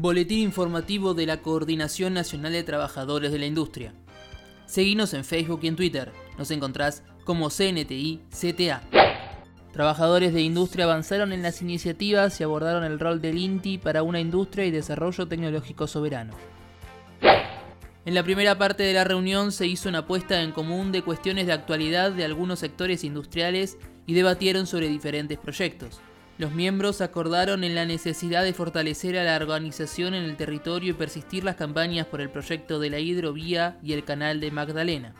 Boletín informativo de la Coordinación Nacional de Trabajadores de la Industria. Seguinos en Facebook y en Twitter. Nos encontrás como CNTI CTA. Trabajadores de industria avanzaron en las iniciativas y abordaron el rol del INTI para una industria y desarrollo tecnológico soberano. En la primera parte de la reunión se hizo una puesta en común de cuestiones de actualidad de algunos sectores industriales y debatieron sobre diferentes proyectos. Los miembros acordaron en la necesidad de fortalecer a la organización en el territorio y persistir las campañas por el proyecto de la hidrovía y el canal de Magdalena.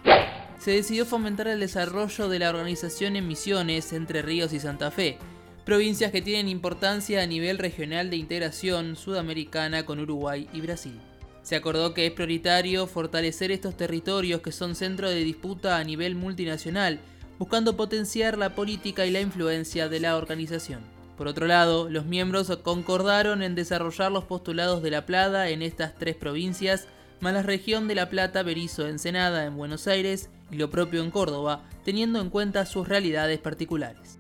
Se decidió fomentar el desarrollo de la organización en Misiones, Entre Ríos y Santa Fe, provincias que tienen importancia a nivel regional de integración sudamericana con Uruguay y Brasil. Se acordó que es prioritario fortalecer estos territorios que son centro de disputa a nivel multinacional, buscando potenciar la política y la influencia de la organización. Por otro lado, los miembros concordaron en desarrollar los postulados de La Plata en estas tres provincias, más la región de La Plata, Berizo, Ensenada en Buenos Aires y lo propio en Córdoba, teniendo en cuenta sus realidades particulares.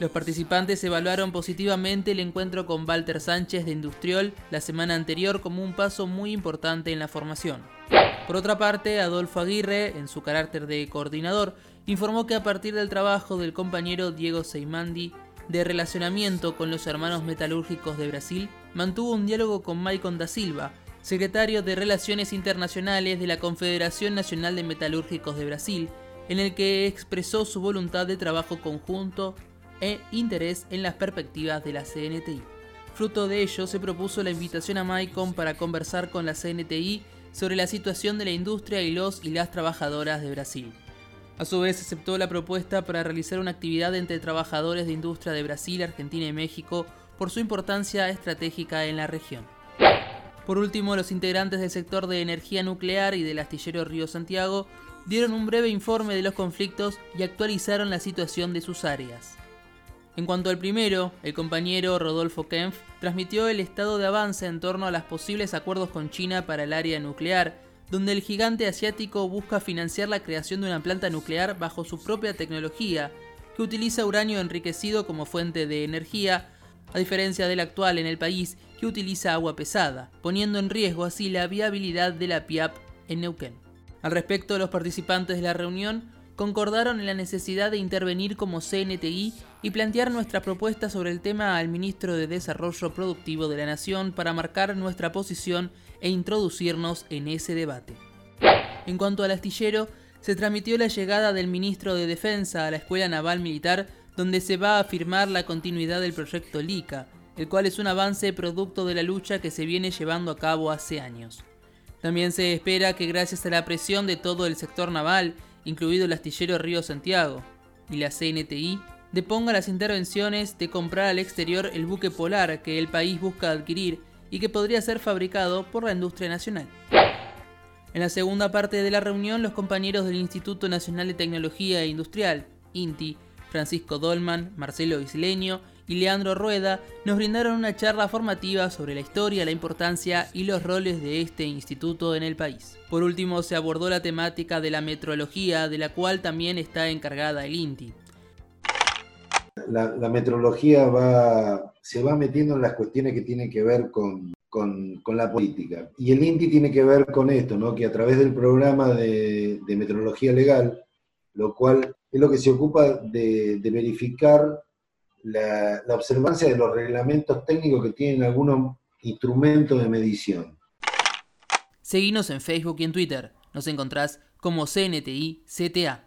Los participantes evaluaron positivamente el encuentro con Walter Sánchez de Industriol la semana anterior como un paso muy importante en la formación. Por otra parte, Adolfo Aguirre, en su carácter de coordinador, informó que a partir del trabajo del compañero Diego Seimandi de relacionamiento con los hermanos metalúrgicos de Brasil, mantuvo un diálogo con Maicon da Silva, secretario de Relaciones Internacionales de la Confederación Nacional de Metalúrgicos de Brasil, en el que expresó su voluntad de trabajo conjunto e interés en las perspectivas de la CNTI. Fruto de ello, se propuso la invitación a Maicon para conversar con la CNTI sobre la situación de la industria y los y las trabajadoras de Brasil. A su vez, aceptó la propuesta para realizar una actividad entre trabajadores de industria de Brasil, Argentina y México por su importancia estratégica en la región. Por último, los integrantes del sector de energía nuclear y del astillero Río Santiago dieron un breve informe de los conflictos y actualizaron la situación de sus áreas. En cuanto al primero, el compañero Rodolfo Kempf transmitió el estado de avance en torno a los posibles acuerdos con China para el área nuclear donde el gigante asiático busca financiar la creación de una planta nuclear bajo su propia tecnología, que utiliza uranio enriquecido como fuente de energía, a diferencia del actual en el país que utiliza agua pesada, poniendo en riesgo así la viabilidad de la PIAP en Neuquén. Al respecto, los participantes de la reunión concordaron en la necesidad de intervenir como CNTI y plantear nuestra propuesta sobre el tema al ministro de Desarrollo Productivo de la Nación para marcar nuestra posición e introducirnos en ese debate. En cuanto al astillero, se transmitió la llegada del ministro de Defensa a la Escuela Naval Militar, donde se va a afirmar la continuidad del proyecto LICA, el cual es un avance producto de la lucha que se viene llevando a cabo hace años. También se espera que gracias a la presión de todo el sector naval, incluido el astillero Río Santiago y la CNTI, deponga las intervenciones de comprar al exterior el buque polar que el país busca adquirir y que podría ser fabricado por la industria nacional. En la segunda parte de la reunión, los compañeros del Instituto Nacional de Tecnología Industrial, INTI, Francisco Dolman, Marcelo Isleño y Leandro Rueda nos brindaron una charla formativa sobre la historia, la importancia y los roles de este instituto en el país. Por último, se abordó la temática de la metrología, de la cual también está encargada el INTI. La, metrología se va metiendo en las cuestiones que tienen que ver con, la política. Y el INTI tiene que ver con esto, ¿no? que a través del programa de metrología legal, lo cual es lo que se ocupa de, verificar la, observancia de los reglamentos técnicos que tienen algunos instrumentos de medición. Seguinos en Facebook y en Twitter. Nos encontrás como CNTI CTA.